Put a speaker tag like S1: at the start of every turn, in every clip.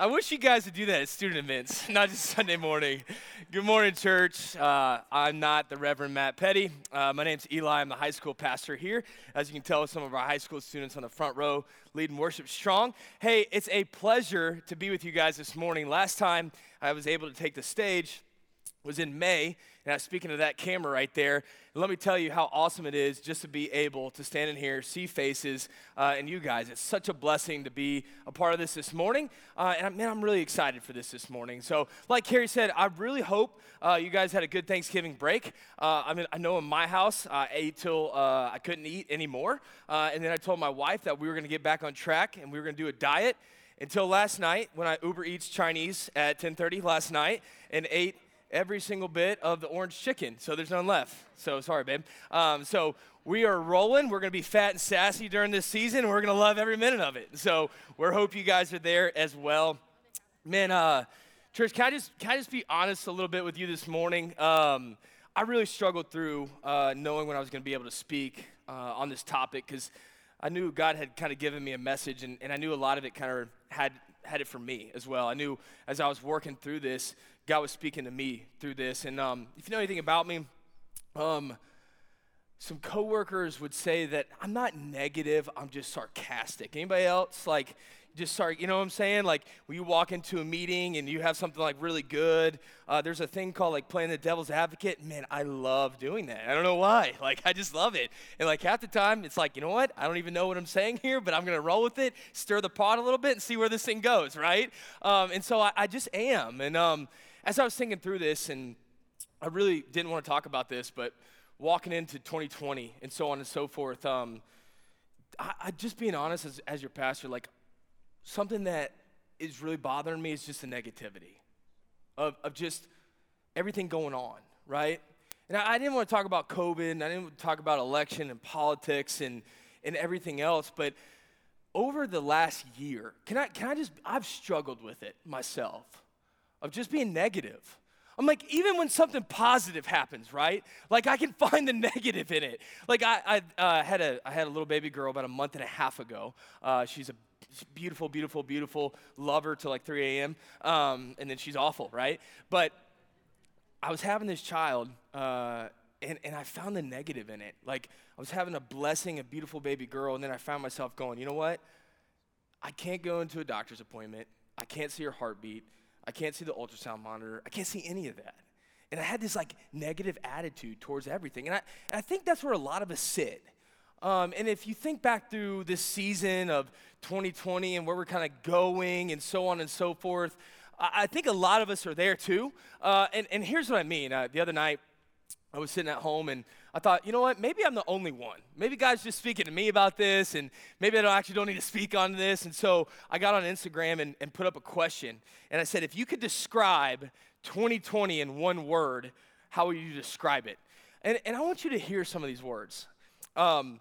S1: I wish you guys would do that at student events, not just Sunday morning. Good morning, church. Uh, I'm not the Reverend Matt Petty. Uh, my name's Eli. I'm the high school pastor here. As you can tell, some of our high school students on the front row leading worship strong. Hey, it's a pleasure to be with you guys this morning. Last time I was able to take the stage was in May, was speaking of that camera right there. Let me tell you how awesome it is just to be able to stand in here, see faces, uh, and you guys. It's such a blessing to be a part of this this morning. Uh, and man, I'm really excited for this this morning. So, like Carrie said, I really hope uh, you guys had a good Thanksgiving break. Uh, I mean, I know in my house, I ate till uh, I couldn't eat anymore. Uh, and then I told my wife that we were going to get back on track and we were going to do a diet until last night when I Uber Eats Chinese at 10:30 last night and ate every single bit of the orange chicken, so there's none left. So sorry, babe. Um, so we are rolling. We're going to be fat and sassy during this season, and we're going to love every minute of it. So we hope you guys are there as well. Man, uh, church, can I just can I just be honest a little bit with you this morning? Um, I really struggled through uh, knowing when I was going to be able to speak uh, on this topic because I knew God had kind of given me a message, and, and I knew a lot of it kind of had had it for me as well. I knew as I was working through this, God was speaking to me through this. And um, if you know anything about me, um, some coworkers would say that I'm not negative, I'm just sarcastic. Anybody else like just sorry, you know what I'm saying? Like when you walk into a meeting and you have something like really good, uh, there's a thing called like playing the devil's advocate. Man, I love doing that. I don't know why. Like I just love it. And like half the time, it's like, you know what? I don't even know what I'm saying here, but I'm gonna roll with it, stir the pot a little bit, and see where this thing goes, right? Um, and so I, I, just am. And um, as I was thinking through this, and I really didn't want to talk about this, but walking into 2020 and so on and so forth. Um, I, I, just being honest as, as your pastor, like something that is really bothering me is just the negativity of, of just everything going on, right? And I, I didn't want to talk about COVID, and I didn't want to talk about election and politics and, and everything else, but over the last year, can I, can I just, I've struggled with it myself, of just being negative. I'm like, even when something positive happens, right? Like I can find the negative in it. Like I, I uh, had a, I had a little baby girl about a month and a half ago. Uh, she's a beautiful, beautiful, beautiful. lover till like 3 a.m. Um, and then she's awful, right? But I was having this child, uh, and, and I found the negative in it. Like, I was having a blessing, a beautiful baby girl, and then I found myself going, you know what? I can't go into a doctor's appointment. I can't see her heartbeat. I can't see the ultrasound monitor. I can't see any of that. And I had this like negative attitude towards everything. And I, and I think that's where a lot of us sit. Um, and if you think back through this season of 2020 and where we're kind of going and so on and so forth, I, I think a lot of us are there too. Uh, and, and here's what I mean. Uh, the other night, I was sitting at home and I thought, you know what? Maybe I'm the only one. Maybe God's just speaking to me about this, and maybe I don't actually don't need to speak on this. And so I got on Instagram and, and put up a question, and I said, if you could describe 2020 in one word, how would you describe it? And, and I want you to hear some of these words. Um,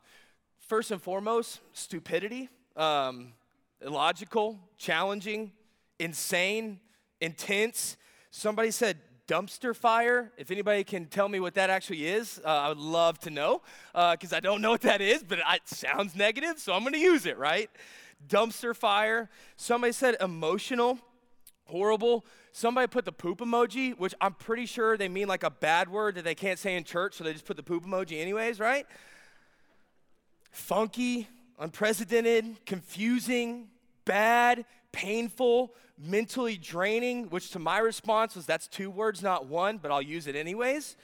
S1: first and foremost, stupidity, um, illogical, challenging, insane, intense. Somebody said dumpster fire. If anybody can tell me what that actually is, uh, I would love to know because uh, I don't know what that is, but it sounds negative, so I'm going to use it, right? Dumpster fire. Somebody said emotional, horrible. Somebody put the poop emoji, which I'm pretty sure they mean like a bad word that they can't say in church, so they just put the poop emoji anyways, right? funky, unprecedented, confusing, bad, painful, mentally draining, which to my response was that's two words, not one, but I'll use it anyways.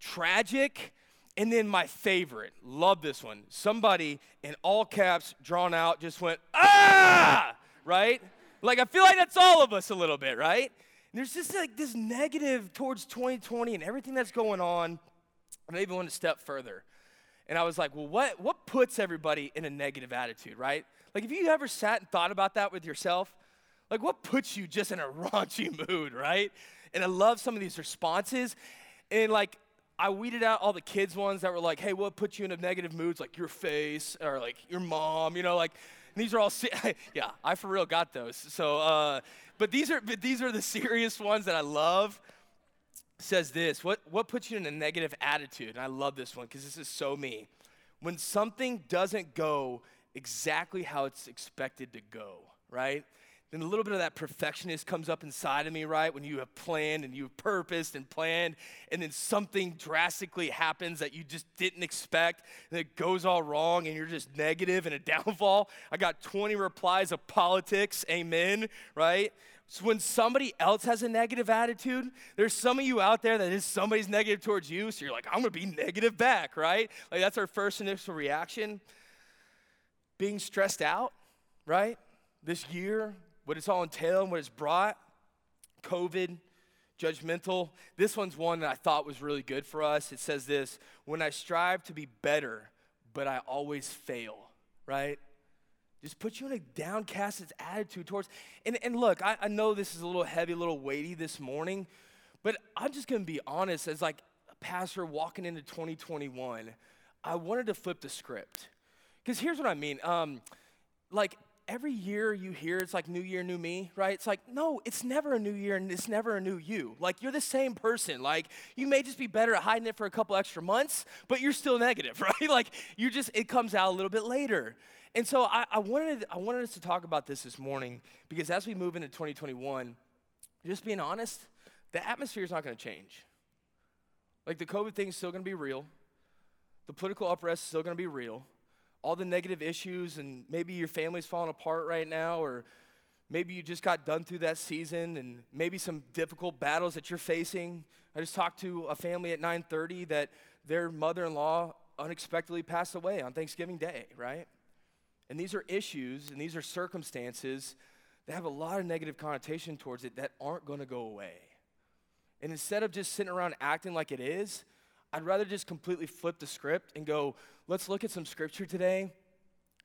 S1: Tragic, and then my favorite, love this one. Somebody in all caps, drawn out, just went, ah, right? Like I feel like that's all of us a little bit, right? And there's just like this negative towards 2020 and everything that's going on. And I even went a step further. And I was like, well, what, what puts everybody in a negative attitude, right? Like, if you ever sat and thought about that with yourself, like, what puts you just in a raunchy mood, right? And I love some of these responses. And, like, I weeded out all the kids' ones that were like, hey, what puts you in a negative moods? Like, your face or like your mom, you know, like, these are all, yeah, I for real got those. So, uh, but these are, but these are the serious ones that I love says this what, what puts you in a negative attitude? And I love this one because this is so me. When something doesn't go exactly how it's expected to go, right? then a little bit of that perfectionist comes up inside of me, right? When you have planned and you've purposed and planned, and then something drastically happens that you just didn't expect, and it goes all wrong, and you're just negative and a downfall. I got 20 replies of politics, amen, right? So when somebody else has a negative attitude, there's some of you out there that is somebody's negative towards you, so you're like, I'm gonna be negative back, right? Like that's our first initial reaction. Being stressed out, right? This year, what it's all entailed and what it's brought. COVID, judgmental. This one's one that I thought was really good for us. It says this When I strive to be better, but I always fail, right? Just put you in a downcast attitude towards. And, and look, I, I know this is a little heavy, a little weighty this morning, but I'm just gonna be honest, as like a pastor walking into 2021, I wanted to flip the script. Because here's what I mean. Um, like every year you hear it's like new year, new me, right? It's like, no, it's never a new year and it's never a new you. Like, you're the same person. Like, you may just be better at hiding it for a couple extra months, but you're still negative, right? Like, you just, it comes out a little bit later. And so I, I, wanted, I wanted us to talk about this this morning because as we move into 2021, just being honest, the atmosphere is not going to change. Like, the COVID thing is still going to be real, the political unrest is still going to be real all the negative issues, and maybe your family's falling apart right now, or maybe you just got done through that season, and maybe some difficult battles that you're facing. I just talked to a family at 9:30 that their mother-in-law unexpectedly passed away on Thanksgiving Day, right? And these are issues and these are circumstances that have a lot of negative connotation towards it that aren't going to go away. And instead of just sitting around acting like it is, I'd rather just completely flip the script and go, let's look at some scripture today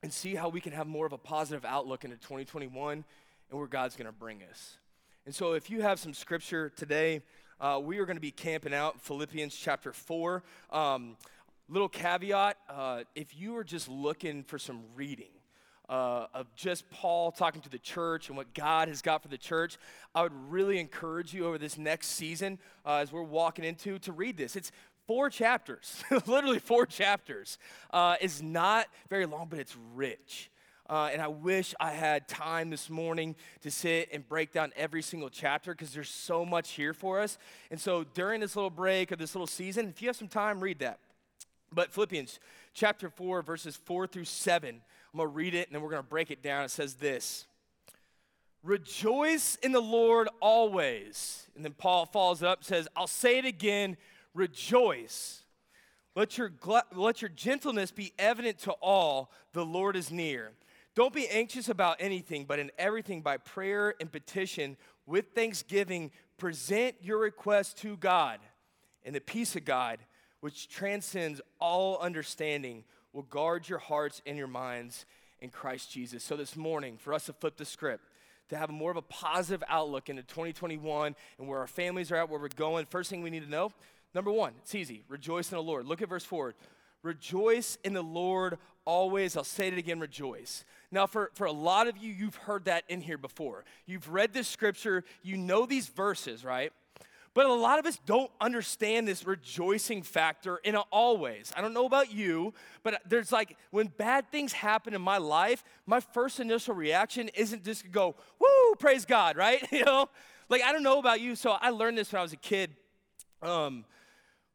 S1: and see how we can have more of a positive outlook into 2021 and where God's going to bring us. And so, if you have some scripture today, uh, we are going to be camping out Philippians chapter 4. Um, little caveat uh, if you are just looking for some reading, uh, of just Paul talking to the church and what God has got for the church, I would really encourage you over this next season uh, as we're walking into to read this. It's four chapters, literally four chapters. Uh, is not very long, but it's rich. Uh, and I wish I had time this morning to sit and break down every single chapter because there's so much here for us. And so during this little break or this little season, if you have some time, read that. But Philippians chapter 4, verses 4 through 7, I'm going to read it and then we're going to break it down. It says this Rejoice in the Lord always. And then Paul follows up, says, I'll say it again rejoice. Let your, let your gentleness be evident to all, the Lord is near. Don't be anxious about anything, but in everything by prayer and petition with thanksgiving, present your request to God. And the peace of God, which transcends all understanding, will guard your hearts and your minds in Christ Jesus. So this morning, for us to flip the script, to have more of a positive outlook into 2021 and where our families are at, where we're going, first thing we need to know Number one, it's easy. Rejoice in the Lord. Look at verse 4. Rejoice in the Lord always. I'll say it again, rejoice. Now, for, for a lot of you, you've heard that in here before. You've read this scripture, you know these verses, right? But a lot of us don't understand this rejoicing factor in always. I don't know about you, but there's like when bad things happen in my life, my first initial reaction isn't just to go, woo, praise God, right? You know? Like I don't know about you, so I learned this when I was a kid. Um,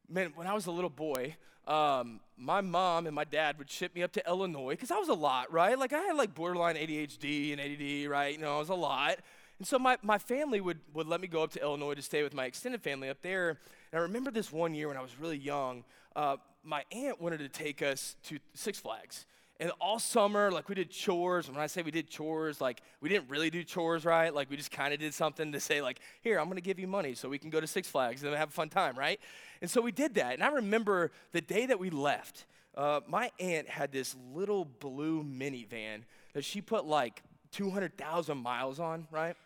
S1: man, when I was a little boy, um, my mom and my dad would ship me up to Illinois because I was a lot, right? Like I had like borderline ADHD and ADD, right? You know, I was a lot. And so my, my family would, would let me go up to Illinois to stay with my extended family up there. And I remember this one year when I was really young, uh, my aunt wanted to take us to Six Flags. And all summer, like we did chores. And when I say we did chores, like we didn't really do chores, right? Like we just kind of did something to say, like, here, I'm gonna give you money so we can go to Six Flags and have a fun time, right? And so we did that. And I remember the day that we left, uh, my aunt had this little blue minivan that she put like 200,000 miles on, right?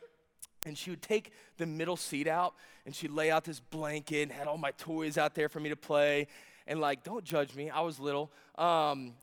S1: And she would take the middle seat out and she'd lay out this blanket and had all my toys out there for me to play. And like, don't judge me, I was little. Um,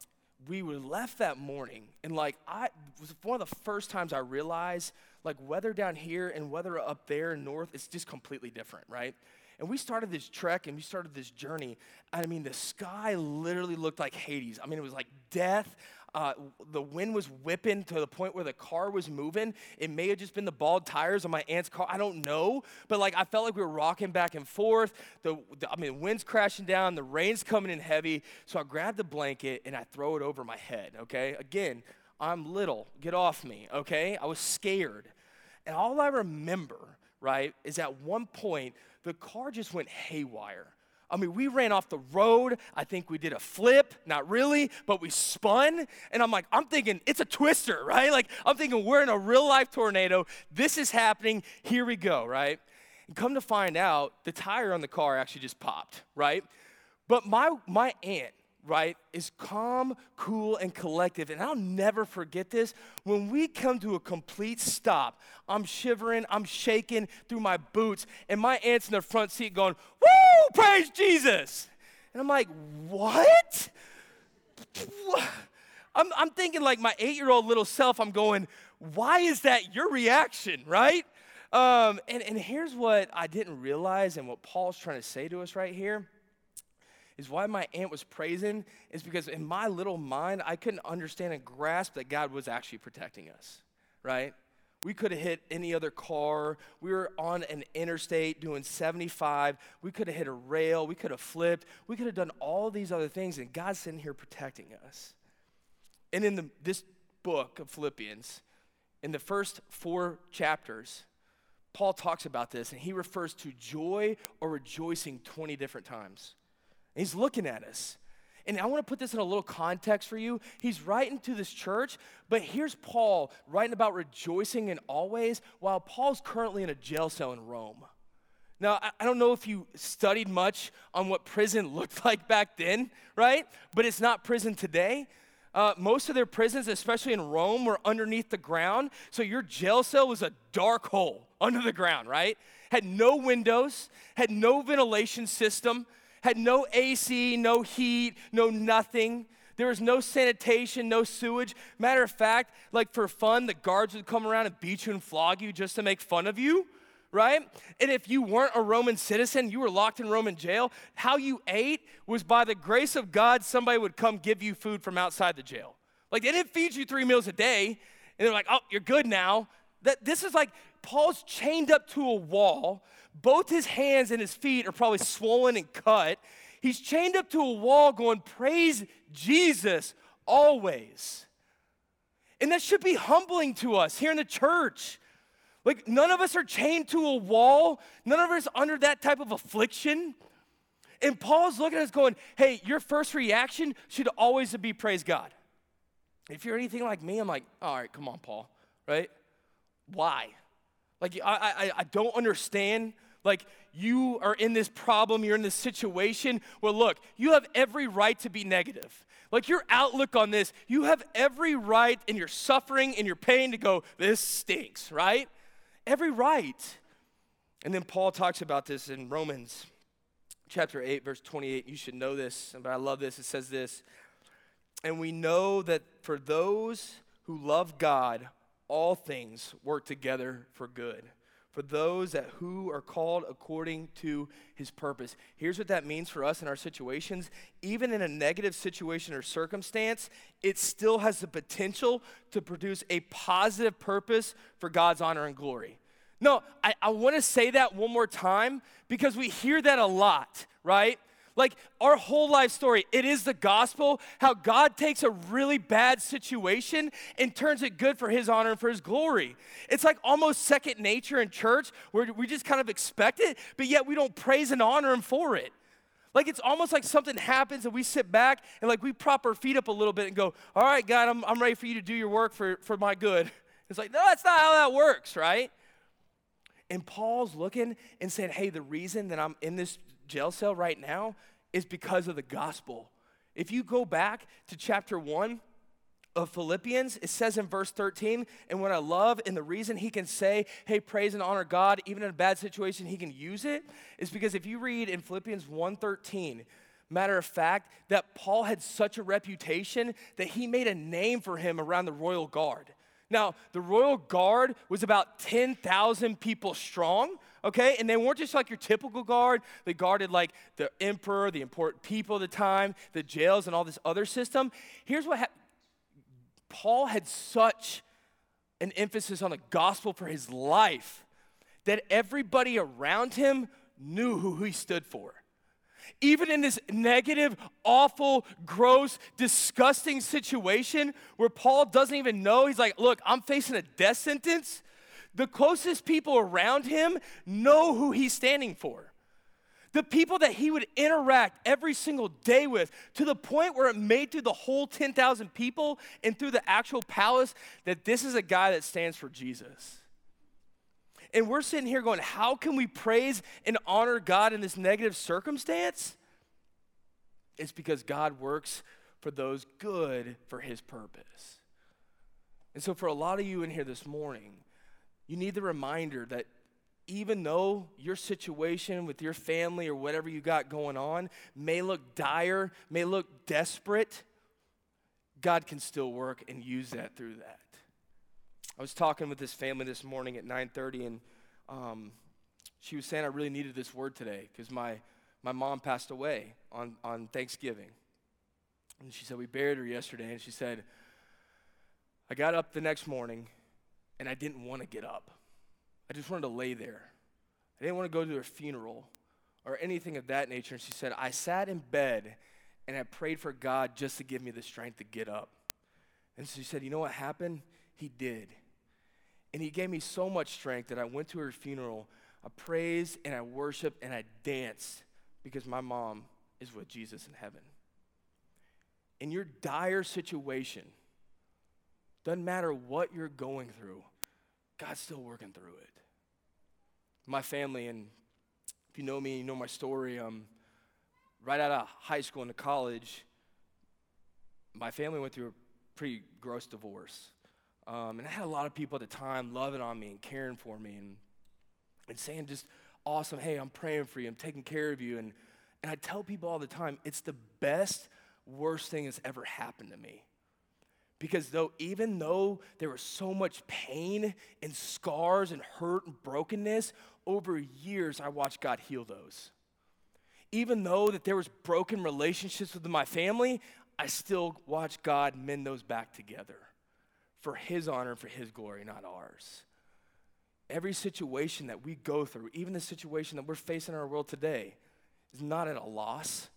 S1: we were left that morning and like i was one of the first times i realized like weather down here and weather up there north it's just completely different right? And we started this trek and we started this journey i mean the sky literally looked like hades. I mean it was like death uh, the wind was whipping to the point where the car was moving. It may have just been the bald tires on my aunt's car. I don't know. But like I felt like we were rocking back and forth. The, the I mean, wind's crashing down, the rain's coming in heavy. So I grabbed the blanket and I throw it over my head, okay? Again, I'm little. Get off me, okay? I was scared. And all I remember, right, is at one point, the car just went haywire. I mean, we ran off the road. I think we did a flip, not really, but we spun. And I'm like, I'm thinking it's a twister, right? Like, I'm thinking we're in a real life tornado. This is happening. Here we go, right? And come to find out, the tire on the car actually just popped, right? But my, my aunt, right, is calm, cool, and collective. And I'll never forget this. When we come to a complete stop, I'm shivering, I'm shaking through my boots, and my aunt's in the front seat going, Woo, praise Jesus. And I'm like, What? I'm, I'm thinking, like my eight year old little self, I'm going, Why is that your reaction, right? Um, and, and here's what I didn't realize, and what Paul's trying to say to us right here is why my aunt was praising is because in my little mind, I couldn't understand and grasp that God was actually protecting us, right? We could have hit any other car. We were on an interstate doing 75. We could have hit a rail. We could have flipped. We could have done all these other things, and God's sitting here protecting us. And in the, this book of Philippians, in the first four chapters, Paul talks about this, and he refers to joy or rejoicing 20 different times. And he's looking at us. And I want to put this in a little context for you. He's writing to this church, but here's Paul writing about rejoicing in always while Paul's currently in a jail cell in Rome. Now, I don't know if you studied much on what prison looked like back then, right? But it's not prison today. Uh, most of their prisons, especially in Rome, were underneath the ground. So your jail cell was a dark hole under the ground, right? Had no windows, had no ventilation system had no AC, no heat, no nothing. There was no sanitation, no sewage. Matter of fact, like for fun, the guards would come around and beat you and flog you just to make fun of you, right? And if you weren't a Roman citizen, you were locked in Roman jail. How you ate was by the grace of God, somebody would come give you food from outside the jail. Like they didn't feed you three meals a day, and they're like, oh, you're good now. That this is like Paul's chained up to a wall both his hands and his feet are probably swollen and cut. He's chained up to a wall going, Praise Jesus always. And that should be humbling to us here in the church. Like, none of us are chained to a wall, none of us under that type of affliction. And Paul's looking at us going, Hey, your first reaction should always be praise God. If you're anything like me, I'm like, All right, come on, Paul, right? Why? Like, I, I, I don't understand like you are in this problem, you're in this situation. Well, look, you have every right to be negative. Like your outlook on this, you have every right in your suffering, in your pain to go, this stinks, right? Every right. And then Paul talks about this in Romans chapter 8, verse 28. You should know this, but I love this. It says this And we know that for those who love God, all things work together for good for those that who are called according to his purpose. Here's what that means for us in our situations. Even in a negative situation or circumstance, it still has the potential to produce a positive purpose for God's honor and glory. No, I, I want to say that one more time because we hear that a lot, right? Like our whole life story, it is the gospel how God takes a really bad situation and turns it good for his honor and for his glory. It's like almost second nature in church where we just kind of expect it, but yet we don't praise and honor him for it. Like it's almost like something happens and we sit back and like we prop our feet up a little bit and go, All right, God, I'm, I'm ready for you to do your work for, for my good. It's like, no, that's not how that works, right? And Paul's looking and saying, Hey, the reason that I'm in this jail cell right now is because of the gospel. If you go back to chapter 1 of Philippians, it says in verse 13, and what I love and the reason he can say, hey, praise and honor God, even in a bad situation, he can use it, is because if you read in Philippians 1:13, matter of fact, that Paul had such a reputation that he made a name for him around the royal guard. Now, the royal guard was about 10,000 people strong, okay? And they weren't just like your typical guard. They guarded like the emperor, the important people of the time, the jails, and all this other system. Here's what happened Paul had such an emphasis on the gospel for his life that everybody around him knew who he stood for. Even in this negative, awful, gross, disgusting situation where Paul doesn't even know, he's like, Look, I'm facing a death sentence. The closest people around him know who he's standing for. The people that he would interact every single day with, to the point where it made through the whole 10,000 people and through the actual palace that this is a guy that stands for Jesus. And we're sitting here going, how can we praise and honor God in this negative circumstance? It's because God works for those good for his purpose. And so, for a lot of you in here this morning, you need the reminder that even though your situation with your family or whatever you got going on may look dire, may look desperate, God can still work and use that through that. I was talking with this family this morning at 9:30, and um, she was saying I really needed this word today because my my mom passed away on on Thanksgiving, and she said we buried her yesterday, and she said I got up the next morning, and I didn't want to get up. I just wanted to lay there. I didn't want to go to her funeral or anything of that nature. And she said I sat in bed and I prayed for God just to give me the strength to get up. And she said, You know what happened? He did. And he gave me so much strength that I went to her funeral. I praised and I worshiped and I danced because my mom is with Jesus in heaven. In your dire situation, doesn't matter what you're going through, God's still working through it. My family, and if you know me, you know my story, um, right out of high school into college, my family went through a pretty gross divorce. Um, and I had a lot of people at the time loving on me and caring for me and, and saying just awesome, hey, I'm praying for you, I'm taking care of you. And, and I tell people all the time, it's the best, worst thing that's ever happened to me. Because though, even though there was so much pain and scars and hurt and brokenness, over years I watched God heal those. Even though that there was broken relationships with my family, I still watched God mend those back together for His honor, and for His glory, not ours. Every situation that we go through, even the situation that we're facing in our world today, is not at a loss,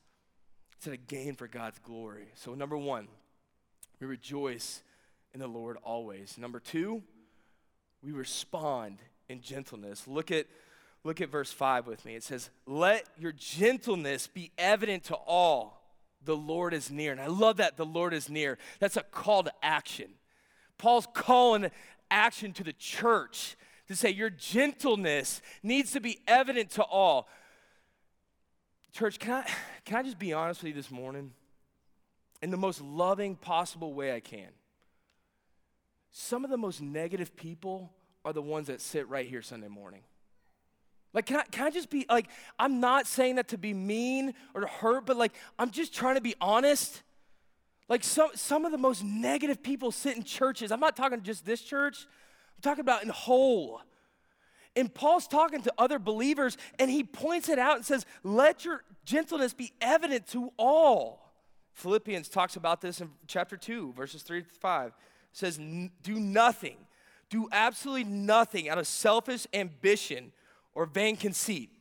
S1: it's at a gain for God's glory. So, number one, we rejoice in the Lord always. Number two, we respond in gentleness. Look at, look at verse 5 with me. It says, Let your gentleness be evident to all. The Lord is near. And I love that the Lord is near. That's a call to action. Paul's calling action to the church to say your gentleness needs to be evident to all. Church, can I, can I just be honest with you this morning? In the most loving possible way I can. Some of the most negative people are the ones that sit right here Sunday morning. Like, can I, can I just be like, I'm not saying that to be mean or to hurt, but like, I'm just trying to be honest. Like some, some of the most negative people sit in churches. I'm not talking just this church, I'm talking about in whole. And Paul's talking to other believers, and he points it out and says, Let your gentleness be evident to all. Philippians talks about this in chapter 2, verses 3 to 5. It says, Do nothing, do absolutely nothing out of selfish ambition or vain conceit,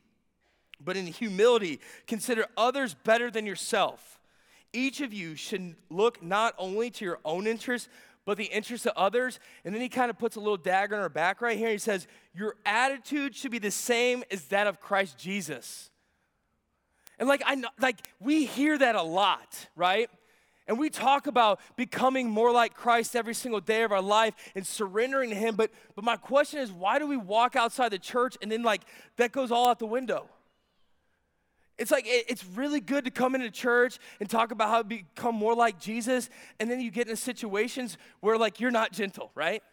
S1: but in humility consider others better than yourself each of you should look not only to your own interests, but the interests of others. And then he kind of puts a little dagger in our back right here. He says, Your attitude should be the same as that of Christ Jesus. And like I know, like we hear that a lot, right? And we talk about becoming more like Christ every single day of our life and surrendering to Him. But, but my question is, why do we walk outside the church and then, like, that goes all out the window? It's like it, it's really good to come into church and talk about how to become more like Jesus, and then you get into situations where like you're not gentle, right?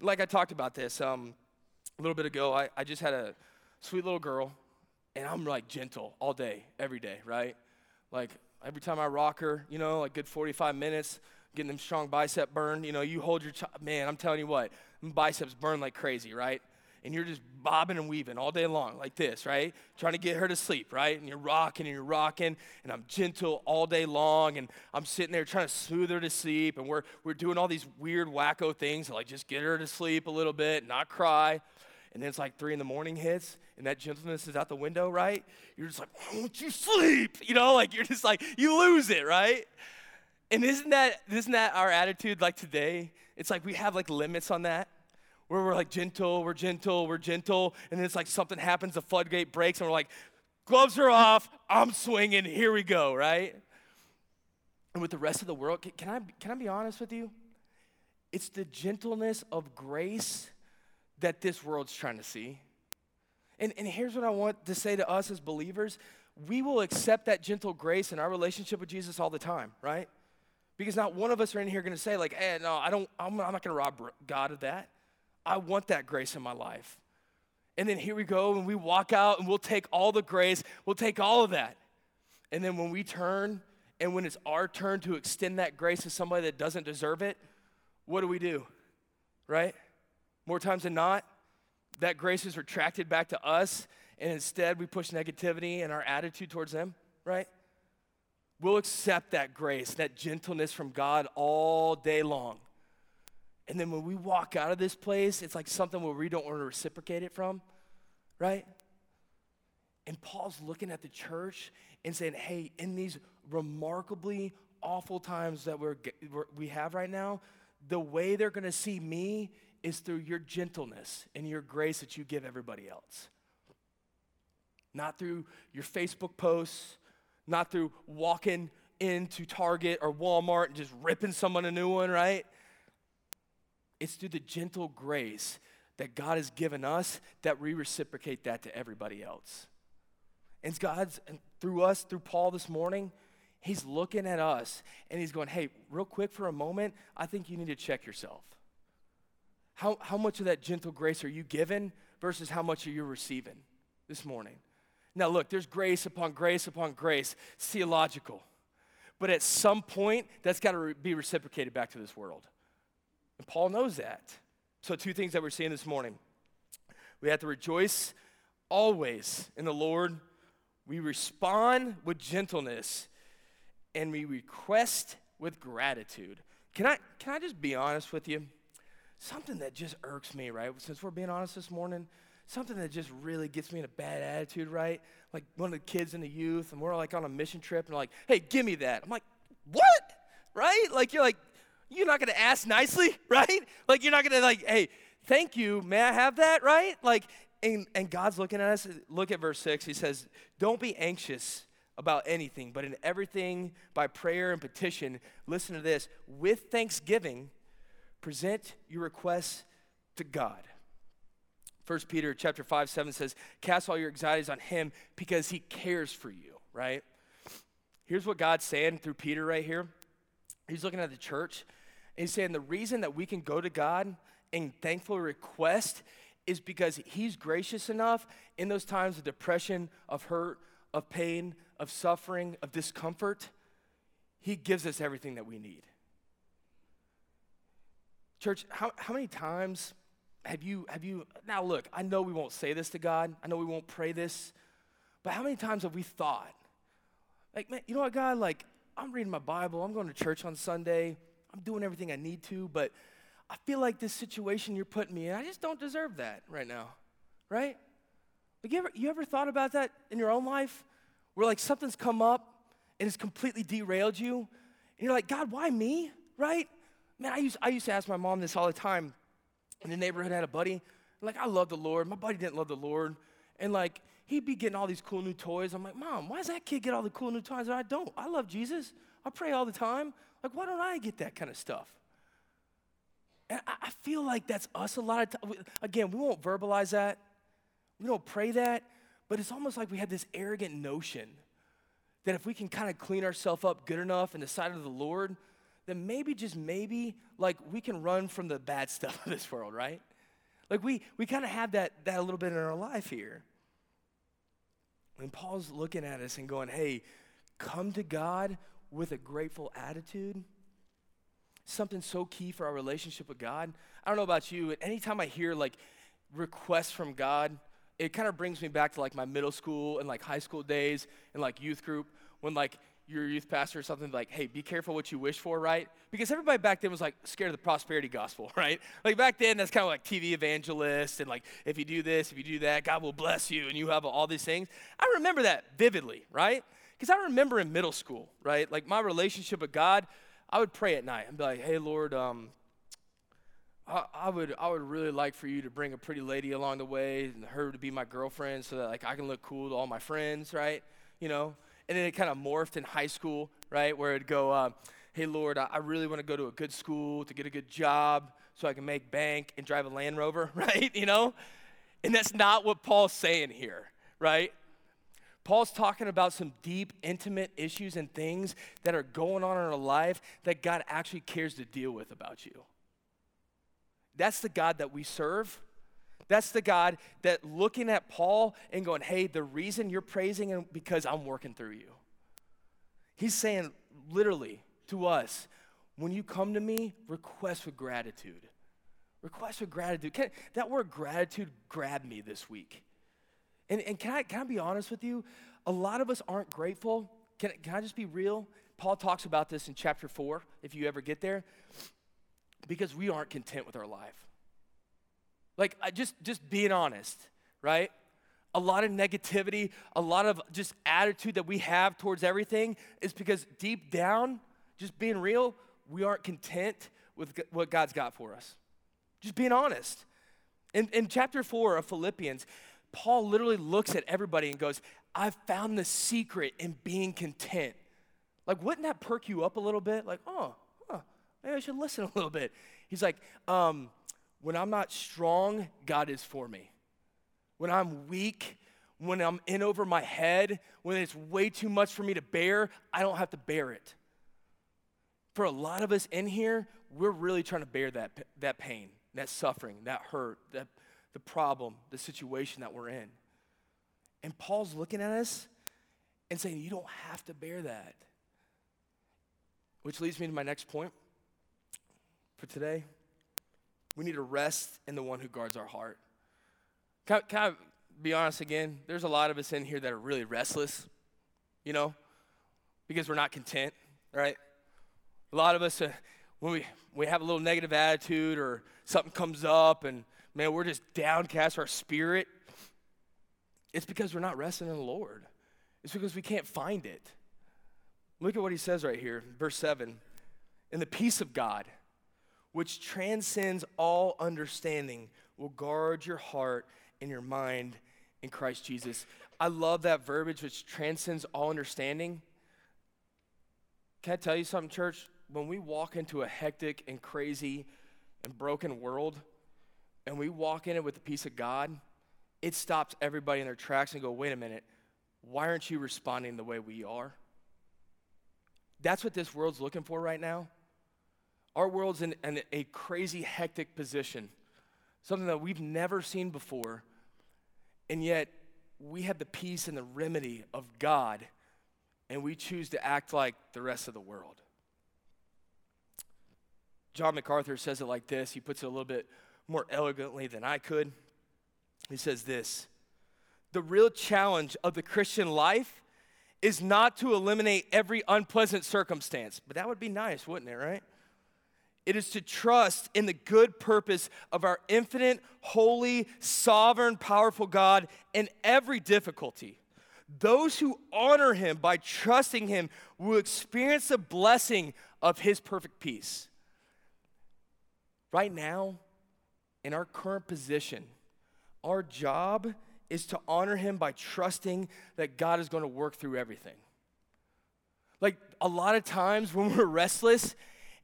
S1: Like I talked about this um, a little bit ago. I, I just had a sweet little girl, and I'm like gentle all day, every day, right? Like every time I rock her, you know, like good 45 minutes, getting them strong bicep burn. You know, you hold your child, man. I'm telling you what, biceps burn like crazy, right? and you're just bobbing and weaving all day long like this, right? Trying to get her to sleep, right? And you're rocking and you're rocking, and I'm gentle all day long, and I'm sitting there trying to smooth her to sleep, and we're, we're doing all these weird wacko things like just get her to sleep a little bit, not cry. And then it's like three in the morning hits, and that gentleness is out the window, right? You're just like, why won't you sleep? You know, like you're just like, you lose it, right? And isn't that, isn't that our attitude like today? It's like we have like limits on that where we're like gentle, we're gentle, we're gentle, and then it's like something happens, the floodgate breaks, and we're like, gloves are off, I'm swinging, here we go, right? And with the rest of the world, can I, can I be honest with you? It's the gentleness of grace that this world's trying to see. And, and here's what I want to say to us as believers we will accept that gentle grace in our relationship with Jesus all the time, right? Because not one of us are in here going to say, like, hey, no, I don't, I'm, I'm not going to rob God of that. I want that grace in my life. And then here we go, and we walk out, and we'll take all the grace, we'll take all of that. And then when we turn, and when it's our turn to extend that grace to somebody that doesn't deserve it, what do we do? Right? More times than not, that grace is retracted back to us, and instead we push negativity and our attitude towards them, right? We'll accept that grace, that gentleness from God all day long. And then when we walk out of this place, it's like something where we don't want to reciprocate it from, right? And Paul's looking at the church and saying, hey, in these remarkably awful times that we're, we have right now, the way they're going to see me is through your gentleness and your grace that you give everybody else. Not through your Facebook posts, not through walking into Target or Walmart and just ripping someone a new one, right? It's through the gentle grace that God has given us that we reciprocate that to everybody else. And God's and through us, through Paul this morning, he's looking at us and he's going, hey, real quick for a moment, I think you need to check yourself. How, how much of that gentle grace are you given versus how much are you receiving this morning? Now, look, there's grace upon grace upon grace, it's theological. But at some point, that's got to re- be reciprocated back to this world. And Paul knows that. So, two things that we're seeing this morning we have to rejoice always in the Lord, we respond with gentleness, and we request with gratitude. Can I, can I just be honest with you? Something that just irks me, right? Since we're being honest this morning, something that just really gets me in a bad attitude, right? Like one of the kids in the youth, and we're like on a mission trip, and like, hey, give me that. I'm like, what? Right? Like, you're like, you're not gonna ask nicely, right? Like you're not gonna like, hey, thank you, may I have that, right? Like, and, and God's looking at us. Look at verse six. He says, Don't be anxious about anything, but in everything by prayer and petition, listen to this, with thanksgiving, present your requests to God. 1 Peter chapter 5, 7 says, Cast all your anxieties on him because he cares for you, right? Here's what God's saying through Peter right here. He's looking at the church and he's saying the reason that we can go to God and thankful request is because he's gracious enough in those times of depression, of hurt, of pain, of suffering, of discomfort. He gives us everything that we need. Church, how, how many times have you, have you, now look, I know we won't say this to God, I know we won't pray this, but how many times have we thought, like, man, you know what, God, like, I'm reading my Bible, I'm going to church on Sunday, I'm doing everything I need to, but I feel like this situation you're putting me in, I just don't deserve that right now, right? Like you ever, you ever thought about that in your own life? Where like something's come up and it's completely derailed you, and you're like, God, why me, right? Man, I used, I used to ask my mom this all the time. In the neighborhood, I had a buddy, like, I love the Lord. My buddy didn't love the Lord. And like, he'd be getting all these cool new toys. I'm like, Mom, why does that kid get all the cool new toys? And I don't. I love Jesus. I pray all the time. Like, why don't I get that kind of stuff? And I, feel like that's us a lot of times. Again, we won't verbalize that, we don't pray that, but it's almost like we have this arrogant notion that if we can kind of clean ourselves up good enough in the sight of the Lord, then maybe, just maybe, like we can run from the bad stuff of this world, right? Like we, we kind of have that, that a little bit in our life here. And Paul's looking at us and going, hey, come to God with a grateful attitude. Something so key for our relationship with God. I don't know about you, but anytime I hear like requests from God, it kind of brings me back to like my middle school and like high school days and like youth group when like your youth pastor or something like, hey, be careful what you wish for, right? Because everybody back then was like scared of the prosperity gospel, right? Like back then, that's kind of like TV evangelist and like, if you do this, if you do that, God will bless you and you have all these things. I remember that vividly, right? Because I remember in middle school, right? Like my relationship with God, I would pray at night and be like, hey, Lord, um, I, I, would I would really like for you to bring a pretty lady along the way and her to be my girlfriend so that like I can look cool to all my friends, right? You know, and then it kind of morphed in high school, right? Where it'd go, uh, hey, Lord, I, I really want to go to a good school to get a good job so I can make bank and drive a Land Rover, right? You know? And that's not what Paul's saying here, right? Paul's talking about some deep, intimate issues and things that are going on in our life that God actually cares to deal with about you. That's the God that we serve. That's the God that looking at Paul and going, hey, the reason you're praising him because I'm working through you. He's saying literally to us, when you come to me, request with gratitude. Request with gratitude. Can, that word gratitude grabbed me this week. And, and can, I, can I be honest with you? A lot of us aren't grateful. Can, can I just be real? Paul talks about this in chapter 4, if you ever get there, because we aren't content with our life. Like, just, just being honest, right? A lot of negativity, a lot of just attitude that we have towards everything is because deep down, just being real, we aren't content with what God's got for us. Just being honest. In, in chapter 4 of Philippians, Paul literally looks at everybody and goes, I've found the secret in being content. Like, wouldn't that perk you up a little bit? Like, oh, huh, maybe I should listen a little bit. He's like, um, when I'm not strong, God is for me. When I'm weak, when I'm in over my head, when it's way too much for me to bear, I don't have to bear it. For a lot of us in here, we're really trying to bear that, that pain, that suffering, that hurt, that, the problem, the situation that we're in. And Paul's looking at us and saying, You don't have to bear that. Which leads me to my next point for today. We need to rest in the one who guards our heart. Can, can I be honest again? There's a lot of us in here that are really restless, you know, because we're not content, right? A lot of us, uh, when we, we have a little negative attitude or something comes up and, man, we're just downcast, our spirit, it's because we're not resting in the Lord. It's because we can't find it. Look at what he says right here, verse 7. In the peace of God, which transcends all understanding, will guard your heart and your mind in Christ Jesus. I love that verbiage, which transcends all understanding. Can I tell you something, church? When we walk into a hectic and crazy and broken world, and we walk in it with the peace of God, it stops everybody in their tracks and go, wait a minute, why aren't you responding the way we are? That's what this world's looking for right now. Our world's in, in a crazy, hectic position, something that we've never seen before, and yet we have the peace and the remedy of God, and we choose to act like the rest of the world. John MacArthur says it like this. He puts it a little bit more elegantly than I could. He says this The real challenge of the Christian life is not to eliminate every unpleasant circumstance, but that would be nice, wouldn't it, right? It is to trust in the good purpose of our infinite, holy, sovereign, powerful God in every difficulty. Those who honor him by trusting him will experience the blessing of his perfect peace. Right now, in our current position, our job is to honor him by trusting that God is going to work through everything. Like a lot of times when we're restless,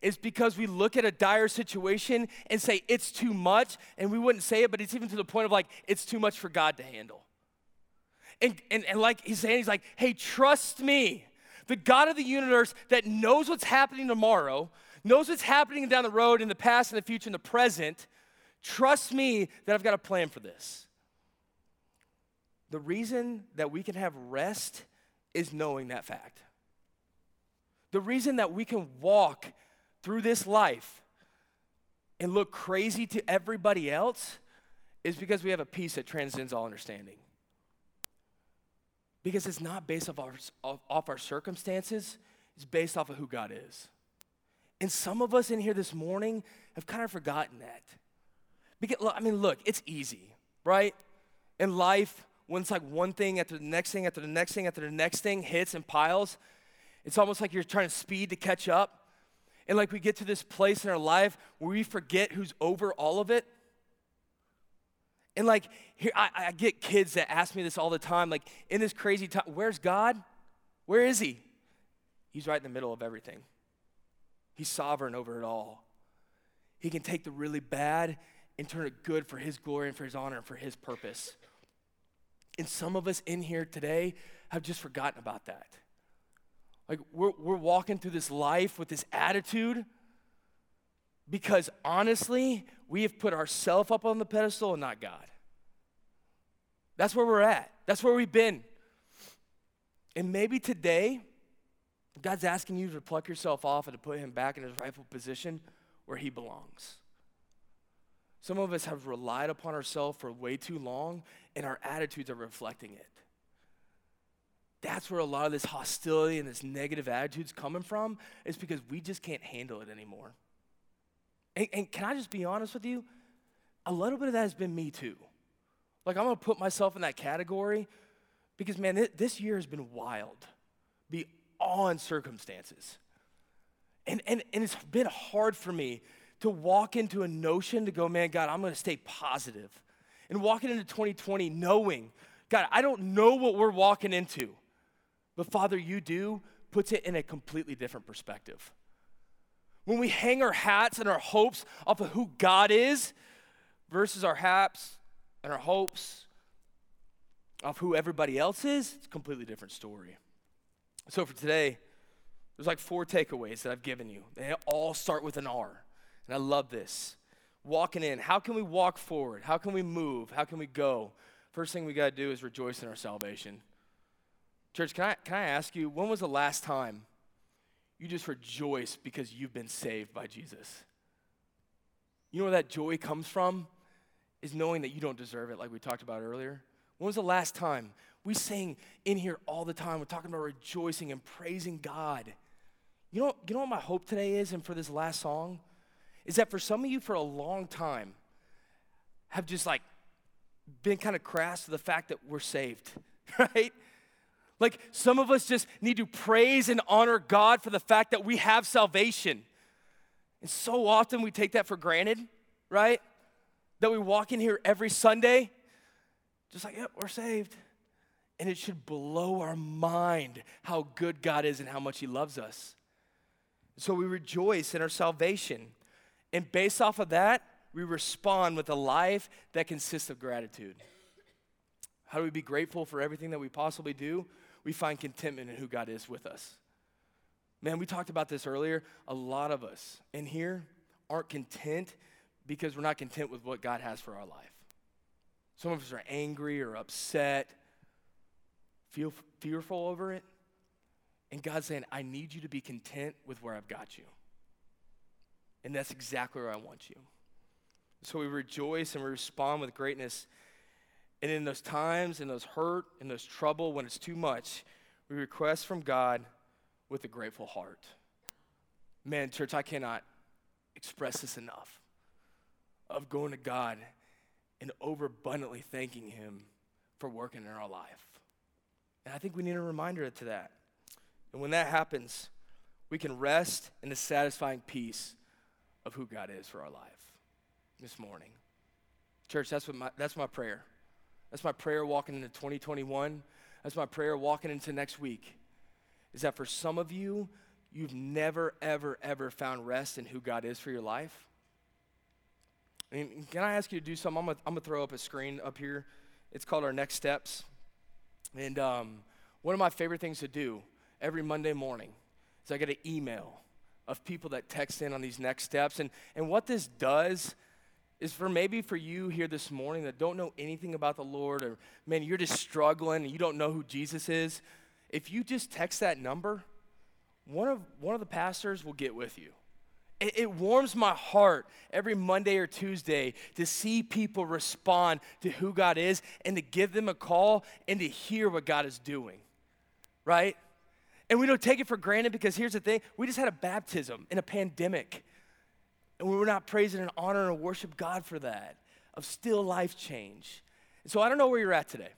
S1: is because we look at a dire situation and say it's too much, and we wouldn't say it, but it's even to the point of like, it's too much for God to handle. And, and, and like he's saying, he's like, hey, trust me, the God of the universe that knows what's happening tomorrow, knows what's happening down the road in the past and the future and the present. Trust me that I've got a plan for this. The reason that we can have rest is knowing that fact. The reason that we can walk through this life and look crazy to everybody else is because we have a peace that transcends all understanding. Because it's not based off our, off our circumstances, it's based off of who God is. And some of us in here this morning have kind of forgotten that. Because, I mean, look, it's easy, right? In life, when it's like one thing after the next thing after the next thing after the next thing hits and piles, it's almost like you're trying to speed to catch up. And like we get to this place in our life where we forget who's over all of it. And like here, I, I get kids that ask me this all the time, like in this crazy time, where's God? Where is He? He's right in the middle of everything. He's sovereign over it all. He can take the really bad and turn it good for His glory and for His honor and for His purpose. And some of us in here today have just forgotten about that. Like we're, we're walking through this life with this attitude because honestly, we have put ourselves up on the pedestal and not God. That's where we're at. That's where we've been. And maybe today, God's asking you to pluck yourself off and to put him back in his rightful position where he belongs. Some of us have relied upon ourselves for way too long, and our attitudes are reflecting it. That's where a lot of this hostility and this negative attitudes coming from is because we just can't handle it anymore. And, and can I just be honest with you? A little bit of that has been me too. Like, I'm gonna put myself in that category because, man, it, this year has been wild beyond circumstances. And, and, and it's been hard for me to walk into a notion to go, man, God, I'm gonna stay positive. And walking into 2020 knowing, God, I don't know what we're walking into, but Father, you do, puts it in a completely different perspective. When we hang our hats and our hopes off of who God is versus our hats and our hopes of who everybody else is, it's a completely different story. So for today, there's like four takeaways that I've given you. They all start with an R. And I love this. Walking in, how can we walk forward? How can we move? How can we go? First thing we got to do is rejoice in our salvation. Church, can I, can I ask you, when was the last time you just rejoice because you've been saved by Jesus. You know where that joy comes from? Is knowing that you don't deserve it, like we talked about earlier. When was the last time? We sing in here all the time. We're talking about rejoicing and praising God. You know, you know what my hope today is, and for this last song? Is that for some of you for a long time have just like been kind of crass to the fact that we're saved, right? Like some of us just need to praise and honor God for the fact that we have salvation. And so often we take that for granted, right? That we walk in here every Sunday, just like, yep, we're saved. And it should blow our mind how good God is and how much He loves us. So we rejoice in our salvation. And based off of that, we respond with a life that consists of gratitude. How do we be grateful for everything that we possibly do? We find contentment in who God is with us. Man, we talked about this earlier. A lot of us in here aren't content because we're not content with what God has for our life. Some of us are angry or upset, feel fearful over it. And God's saying, I need you to be content with where I've got you. And that's exactly where I want you. So we rejoice and we respond with greatness and in those times, in those hurt, in those trouble, when it's too much, we request from God with a grateful heart. Man, church, I cannot express this enough of going to God and overabundantly thanking Him for working in our life. And I think we need a reminder to that. And when that happens, we can rest in the satisfying peace of who God is for our life this morning. Church, that's, what my, that's my prayer. That's my prayer walking into 2021. That's my prayer walking into next week. Is that for some of you, you've never, ever, ever found rest in who God is for your life? Can I ask you to do something? I'm gonna throw up a screen up here. It's called our next steps. And um, one of my favorite things to do every Monday morning is I get an email of people that text in on these next steps. And, and what this does is for maybe for you here this morning that don't know anything about the Lord, or man, you're just struggling and you don't know who Jesus is. If you just text that number, one of, one of the pastors will get with you It, it warms my heart every Monday or Tuesday to see people respond to who God is and to give them a call and to hear what God is doing, right? And we don't take it for granted because here's the thing we just had a baptism in a pandemic. And we're not praising and honoring and worship God for that, of still life change. And so I don't know where you're at today.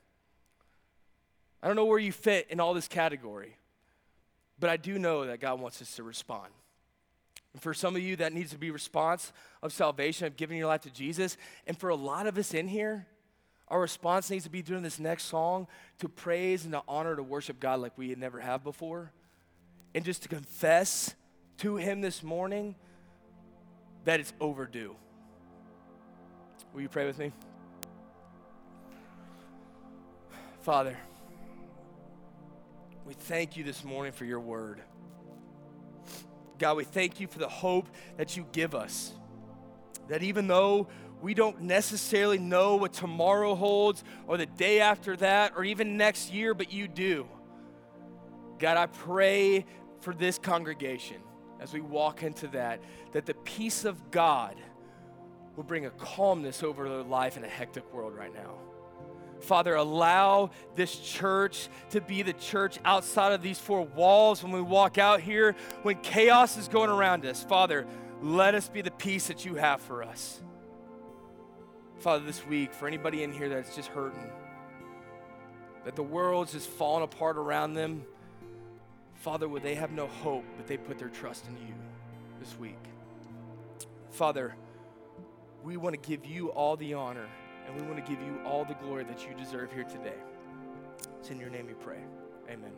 S1: I don't know where you fit in all this category, but I do know that God wants us to respond. And for some of you, that needs to be response of salvation, of giving your life to Jesus. And for a lot of us in here, our response needs to be during this next song to praise and to honor, to worship God like we never have before. And just to confess to Him this morning that it's overdue. Will you pray with me? Father, we thank you this morning for your word. God, we thank you for the hope that you give us. That even though we don't necessarily know what tomorrow holds or the day after that or even next year, but you do. God, I pray for this congregation as we walk into that, that the peace of God will bring a calmness over their life in a hectic world right now. Father, allow this church to be the church outside of these four walls when we walk out here, when chaos is going around us. Father, let us be the peace that you have for us. Father, this week, for anybody in here that's just hurting, that the world's just falling apart around them, Father, would they have no hope, but they put their trust in you this week? Father, we want to give you all the honor and we want to give you all the glory that you deserve here today. It's in your name we pray. Amen.